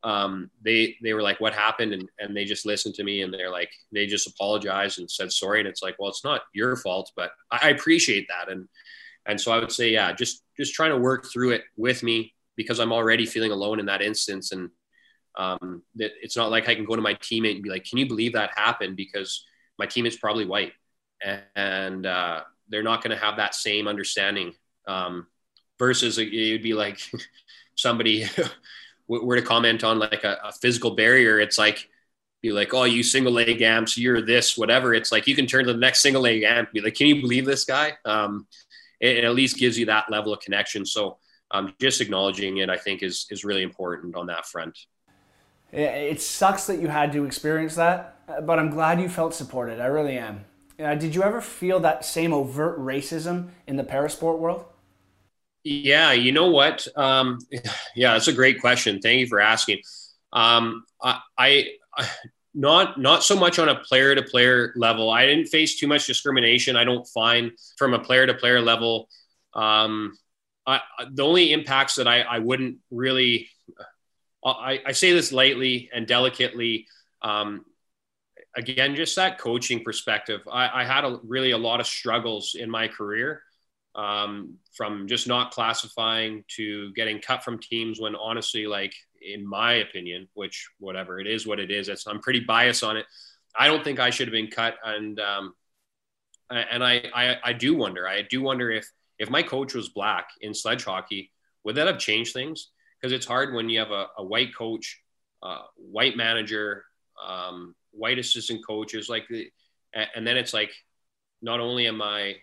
um, they they were like, "What happened?" and and they just listened to me and they're like, they just apologized and said sorry. And it's like, well, it's not your fault, but I, I appreciate that. And and so I would say, yeah, just just trying to work through it with me because I'm already feeling alone in that instance, and um, that it's not like I can go to my teammate and be like, "Can you believe that happened?" Because my teammate's probably white, and uh, they're not going to have that same understanding. Um, versus it'd be like *laughs* somebody were to comment on like a, a, physical barrier, it's like be like, oh, you single leg amps, you're this, whatever. It's like you can turn to the next single leg amp, be like, can you believe this guy? Um, it, it, at least gives you that level of connection. So um, just acknowledging it, I think, is is really important on that front. It sucks that you had to experience that, but I'm glad you felt supported. I really am. Uh, did you ever feel that same overt racism in the parasport world? Yeah, you know what? Um, *sighs* yeah, that's a great question. Thank you for asking. Um, I, I, *sighs* not not so much on a player to player level. I didn't face too much discrimination. I don't find from a player to player level. Um, I, the only impacts that I, I wouldn't really, I, I say this lightly and delicately. Um, again, just that coaching perspective. I, I had a, really a lot of struggles in my career um, from just not classifying to getting cut from teams when honestly, like in my opinion, which whatever it is, what it is, it's, I'm pretty biased on it. I don't think I should have been cut. And, um, and I, I, I do wonder, I do wonder if, if my coach was black in sledge hockey, would that have changed things? Because it's hard when you have a, a white coach, uh, white manager, um, white assistant coaches, like, the, and then it's like, not only am I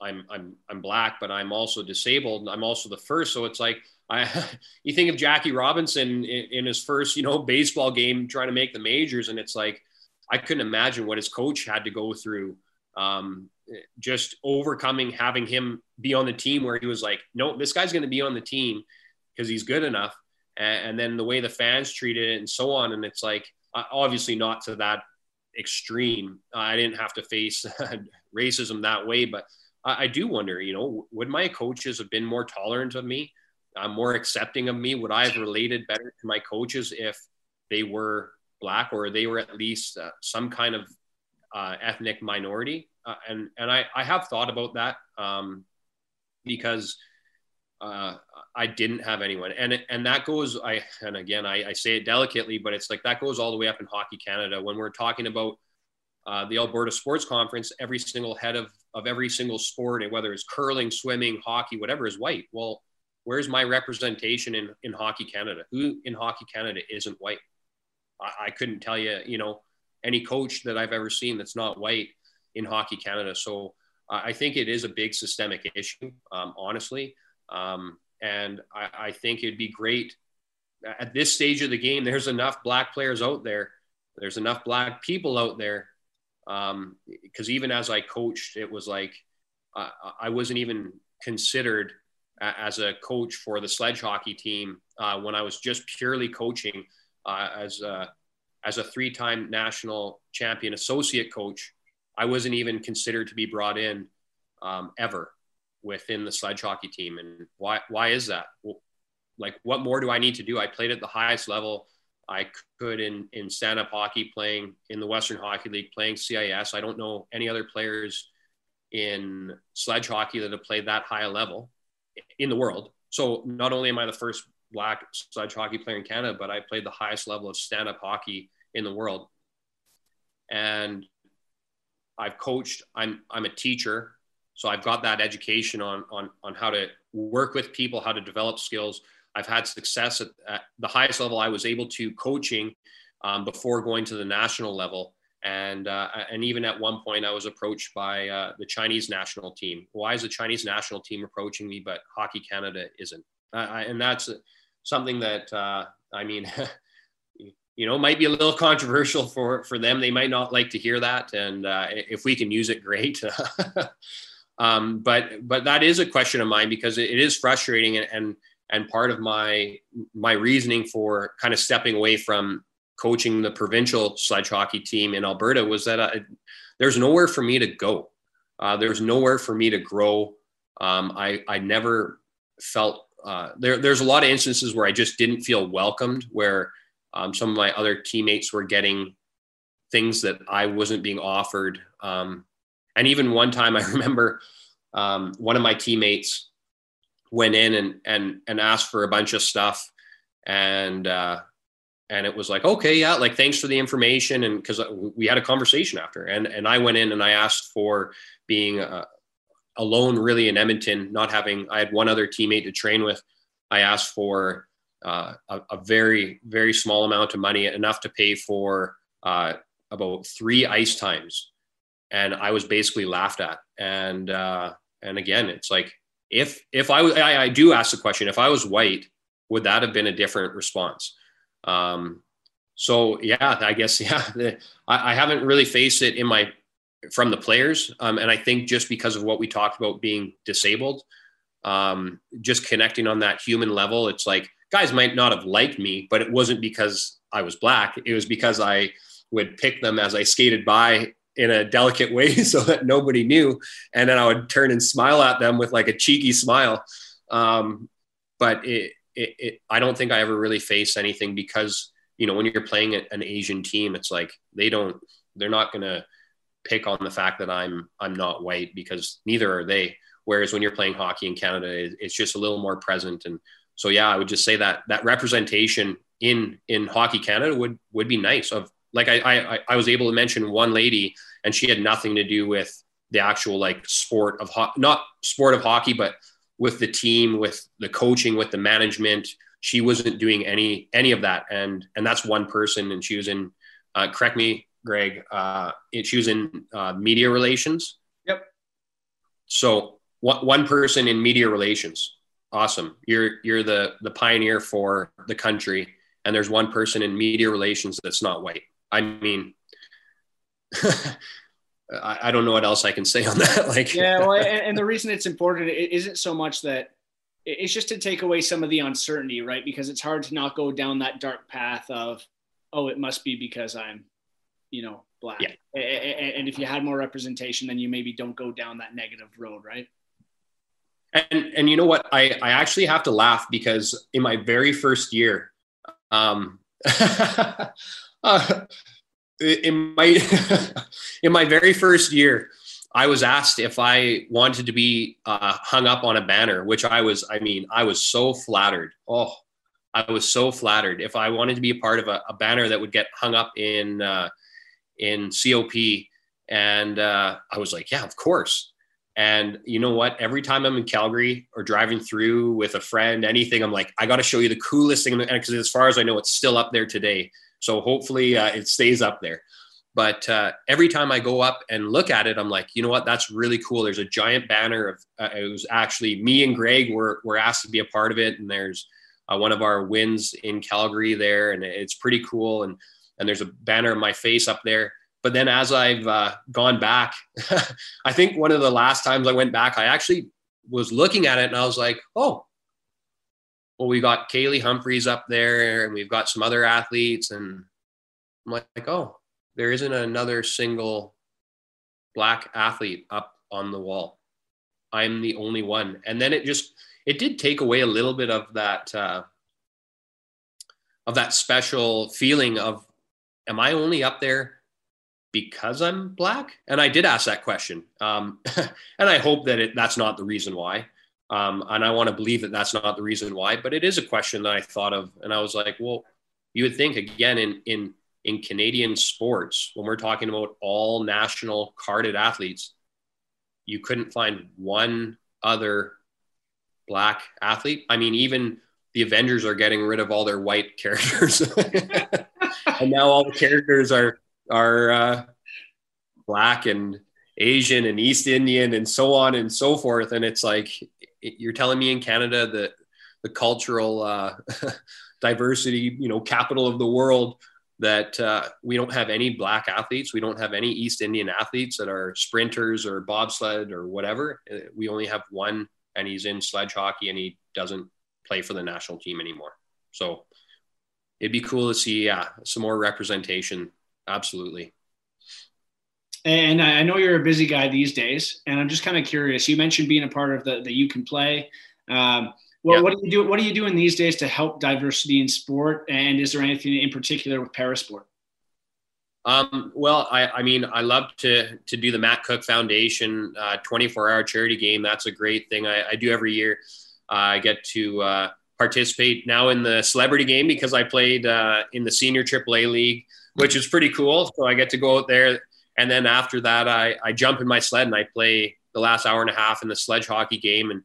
I'm I'm I'm black, but I'm also disabled. I'm also the first. So it's like I *laughs* you think of Jackie Robinson in, in, his first, you know, baseball game trying to make the majors, and it's like I couldn't imagine what his coach had to go through. Um, just overcoming having him be on the team where he was like, no, this guy's going to be on the team because he's good enough. And, and, then the way the fans treated it and so on. And it's like, obviously not to that extreme. I didn't have to face *laughs* racism that way, but I, I do wonder, you know, would my coaches have been more tolerant of me, uh, more accepting of me? Would I have related better to my coaches if they were black or they were at least uh, some kind of uh, ethnic minority? Uh, and and I, I have thought about that um, because uh, I didn't have anyone, and and that goes. I and again I, I say it delicately, but it's like that goes all the way up in Hockey Canada when we're talking about uh, the Alberta Sports Conference, every single head of, of every single sport, and whether it's curling, swimming, hockey, whatever, is white. Well, where's my representation in, in Hockey Canada? Who in Hockey Canada isn't white? I, I couldn't tell you, you know, any coach that I've ever seen that's not white in Hockey Canada. So uh, I think it is a big systemic issue, um, honestly. Um, and I, I think it'd be great at this stage of the game. There's enough black players out there. There's enough black people out there because um, even as I coached, it was like uh, I wasn't even considered as a coach for the sledge hockey team uh, when I was just purely coaching uh, as a, as a three-time national champion associate coach. I wasn't even considered to be brought in um, ever within the sledge hockey team. And why why is that? Well, like, what more do I need to do? I played at the highest level I could in in stand up hockey, playing in the Western Hockey League, playing CIS. I don't know any other players in sledge hockey that have played that high a level in the world. So not only am I the first black sledge hockey player in Canada, but I played the highest level of stand up hockey in the world. And I've coached. I'm I'm a teacher, so I've got that education on on on how to work with people, how to develop skills I've had success at, at the highest level I was able to coaching um, before going to the national level. And, uh, and even at one point, I was approached by uh, the Chinese national team. Why is the Chinese national team approaching me, but Hockey Canada isn't? Uh, and that's something that, uh, I mean, *laughs* you know, might be a little *laughs* controversial for, for them. They might not like to hear that. And uh, if we can use it, great. *laughs* um, but, but that is a question of mine because it, it is frustrating. And, and and part of my my reasoning for kind of stepping away from coaching the provincial sledge hockey team in Alberta was that I, there's nowhere for me to go. Uh, there's nowhere for me to grow. Um, I I never felt uh, there. There's a lot of instances where I just didn't feel welcomed. Where um, some of my other teammates were getting things that I wasn't being offered. Um, and even one time I *laughs* remember um, one of my teammates went in and, and, and asked for a bunch of stuff. And, uh, and it was like, okay, yeah, like, thanks for the information. And cause we had a conversation after and, and I went in and I asked for being uh, alone really in Edmonton, not having, I had one other teammate to train with. I asked for uh, a, a, very, very small amount of money, enough to pay for uh, about three ice times. And I was basically laughed at. And, uh, and again, it's like, if, if I, I, I do ask the question, if I was white, would that have been a different response? Um, so yeah, I guess, *laughs* yeah, the, I, I haven't really faced it in my, from the players. Um, and I think just because of what we talked about being disabled, um, just connecting on that human level, it's like guys might not have liked me, but it wasn't because I was black. It was because I would pick them as I skated by in a delicate way *laughs* so that nobody knew. And then I would turn and smile at them with like a cheeky smile. Um, but it, it, it, I don't think I ever really faced anything because, you know, when you're playing an Asian team, it's like they don't, they're not going to pick on the fact that I'm, I'm not white because neither are they. Whereas when you're playing hockey in Canada, it's just a little more present. And so, yeah, I would just say that that representation in in Hockey Canada would would be nice. Of like I I, I was able to mention one lady, and she had nothing to do with the actual like sport of ho- not sport of hockey, but with the team, with the coaching, with the management. She wasn't doing any any of that, and and that's one person, and she was in. Uh, correct me, Greg. Uh, she was in uh, media relations. Yep. So one, one person in media relations. Awesome. You're you're the the pioneer for the country, and there's one person in media relations that's not white. I mean, *laughs* I, I, don't know what else I can say on that. *laughs* Like, yeah, well, and, and the *laughs* reason it's important it isn't so much that it's just to take away some of the uncertainty, right? Because it's hard to not go down that dark path of, oh, it must be because I'm, you know, black. Yeah. And if you had more representation, then you maybe don't go down that negative road, right? And and you know what? I I actually have to laugh because in my very first year, um, uh, in my *laughs* in my very first year, I was asked if I wanted to be uh, hung up on a banner, which I was. I mean, I was so flattered. Oh, I was so flattered. If I wanted to be a part of a, a banner that would get hung up in uh, in COP, and uh, I was like, yeah, of course. And you know what? Every time I'm in Calgary or driving through with a friend, anything, I'm like, I got to show you the coolest thing. Because as far as I know, it's still up there today. So hopefully uh, it stays up there. But uh, every time I go up and look at it, I'm like, you know what? That's really cool. There's a giant banner of uh, it was actually me and Greg were were asked to be a part of it, and there's uh, one of our wins in Calgary there, and it's pretty cool. And and there's a banner of my face up there but then as I've uh, gone back, *laughs* I think one of the last times I went back, I actually was looking at it and I was like, oh, well, we got Kaillie Humphries up there and we've got some other athletes. And I'm like, oh, there isn't another single black athlete up on the wall. I'm the only one. And then it just, it did take away a little bit of that, uh, of that special feeling of, am I only up there because I'm black? And I did ask that question. Um, *laughs* and I hope that it, that's not the reason why. Um, and I want to believe that that's not the reason why, but it is a question that I thought of. And I was like, well, you would think again in, in, in Canadian sports, when we're talking about all national carded athletes, you couldn't find one other black athlete. I mean, even the Avengers are getting rid of all their white *laughs* characters. *laughs* and now all the characters are are uh, black and Asian and East Indian and so on and so forth. And it's like you're telling me in Canada that the cultural uh, *laughs* diversity, you know, capital of the world, that uh, we don't have any black athletes. We don't have any East Indian athletes that are sprinters or bobsled or whatever. Uh, we only have one, and he's in sledge hockey, and he doesn't play for the national team anymore. So it'd be cool to see, yeah, some more representation Absolutely. And I know you're a busy guy these days, and I'm just kind of curious. You mentioned being a part of the the You Can Play. Um, Well, yeah. what do you do? What are you doing these days to help diversity in sport? And is there anything in particular with parasport? Um, well, I, I, mean, I love to to do the Matt Cook Foundation uh, 24 hour charity game. That's a great thing I, I do every year. Uh, I get to uh, participate now in the celebrity game because I played uh, in the senior AAA league, which is pretty cool. So I get to go out there, and then after that, I, I jump in my sled and I play the last hour and a half in the sledge hockey game, and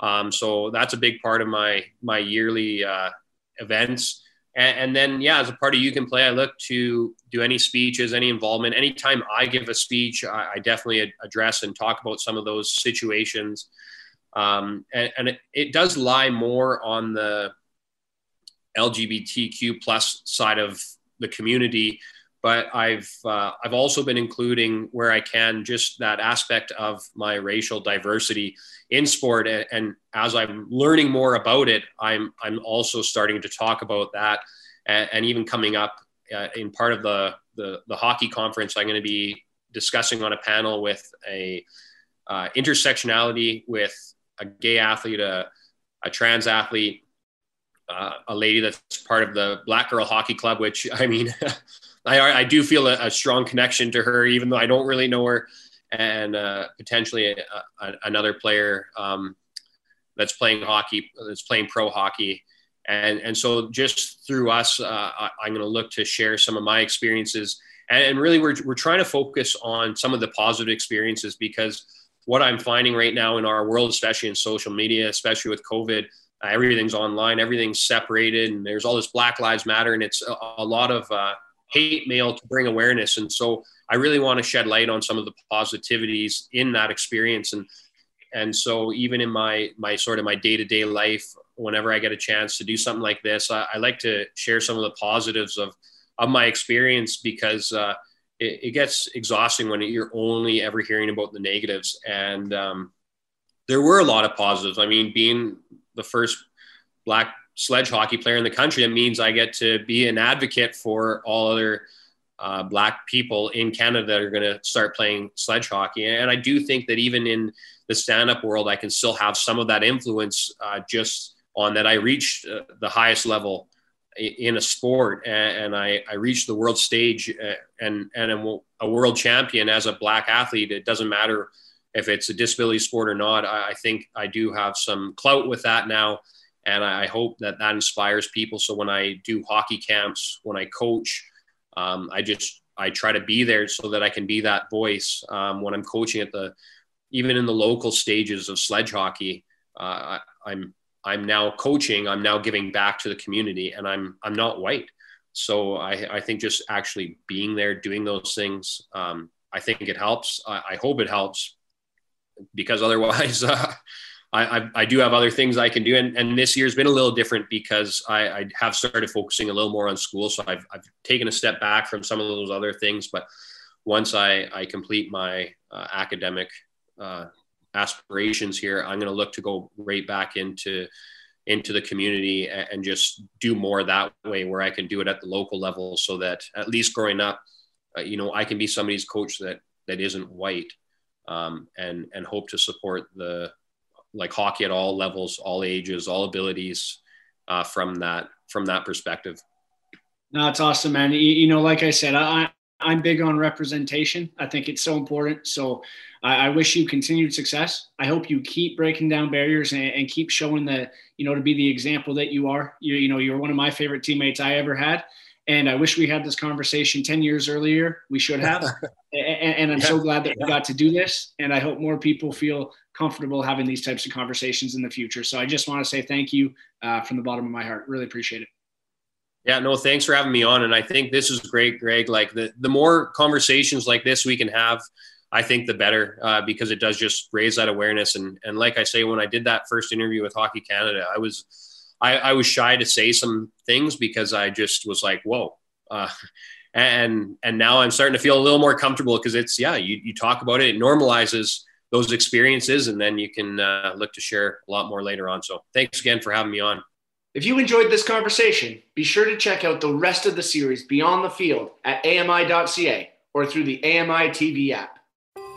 um, so that's a big part of my my yearly uh, events. And, and, then, yeah, as a part of You Can Play, I look to do any speeches, any involvement. Anytime I give a speech, I, I definitely address and talk about some of those situations. Um, and, and it, it, does lie more on the LGBTQ plus side of the community, but I've uh, I've also been including where I can just that aspect of my racial diversity in sport. And, and, as I'm learning more about it, I'm I'm also starting to talk about that, and, and even coming up uh, in part of the, the the hockey conference, I'm going to be discussing on a panel with a uh, intersectionality with a gay athlete, a, a trans athlete, uh, a lady that's part of the Black Girl Hockey Club, which *laughs* I mean. I, I do feel a, a, strong connection to her, even though I don't really know her, and uh, potentially a, a, another player um, that's playing hockey, that's playing pro hockey, and and so just through us, uh, I, am going to look to share some of my experiences, and, and really we're we're trying to focus on some of the positive experiences because what I'm finding right now in our world, especially in social media, especially with COVID, uh, everything's online, everything's separated, and there's all this Black Lives Matter, and it's a, a lot of uh, hate mail to bring awareness. And so I really want to shed light on some of the positivities in that experience. And and so even in my my sort of my day-to-day life, whenever I get a chance to do something like this, I, I like to share some of the positives of of my experience because uh, it, it, gets exhausting when you're only ever hearing about the negatives. And um, there were a lot of positives. I mean, being the first black sledge hockey player in the country, it means I get to be an advocate for all other uh, black people in Canada that are going to start playing sledge hockey. And I do think that even in the stand-up world, I can still have some of that influence uh, just on that I reached uh, the highest level in a sport and, and I, I, reached the world stage uh, and, and I'm a world champion as a black athlete. It doesn't matter if it's a disability sport or not. I, I think I do have some clout with that now and I hope that that inspires people. So when I do hockey camps, when I coach, um, I just I try to be there so that I can be that voice um, when I'm coaching at the even in the local stages of sledge hockey. Uh, I'm I'm now coaching. I'm now giving back to the community, and I'm I'm not white, so I, I think just actually being there, doing those things, um, I think it helps. I, I, hope it helps because *laughs* otherwise. Uh, I, I, I, do have other things I can do. And, and this year's been a little different because I, I, have started focusing a little more on school. So I've, I've taken a step back from some of those other things. But once I, I complete my uh, academic uh, aspirations here, I'm going to look to go right back into into the community and, and just do more that way where I can do it at the local level so that at least growing up, uh, you know, I can be somebody's coach that, that isn't white um, and, and hope to support the, like hockey at all levels, all ages, all abilities uh, from that from that perspective. No, it's awesome, man. You, you, know, like I said, I I'm big on representation. I think it's so important. So I, I wish you continued success. I hope you keep breaking down barriers and, and keep showing the you know to be the example that you are. You you know you're one of my favorite teammates I ever had. And I wish we had this conversation 10 years earlier. We should have. *laughs* and, and, I'm yeah. so glad that we got to do this. And I hope more people feel comfortable having these types of conversations in the future. So I just want to say thank you uh, from the bottom of my heart. Really appreciate it. Yeah, no, thanks for having me on. And I think this is great, Greg. Like the, the more conversations like this we can have, I think the better uh, because it does just raise that awareness. And, and like I say, when I did that first interview with Hockey Canada, I was, I, I was shy to say some things because I just was like, whoa. Uh, and, and now I'm starting to feel a little more comfortable because it's, yeah, you, you talk about it, it normalizes those experiences, and then you can uh, look to share a lot more later on. So thanks again for having me on. If you enjoyed this conversation, be sure to check out the rest of the series Beyond the Field at AMI.ca or through the AMI TV app.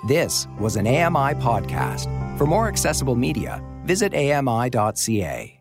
This was an AMI podcast. For more accessible media, visit AMI.ca.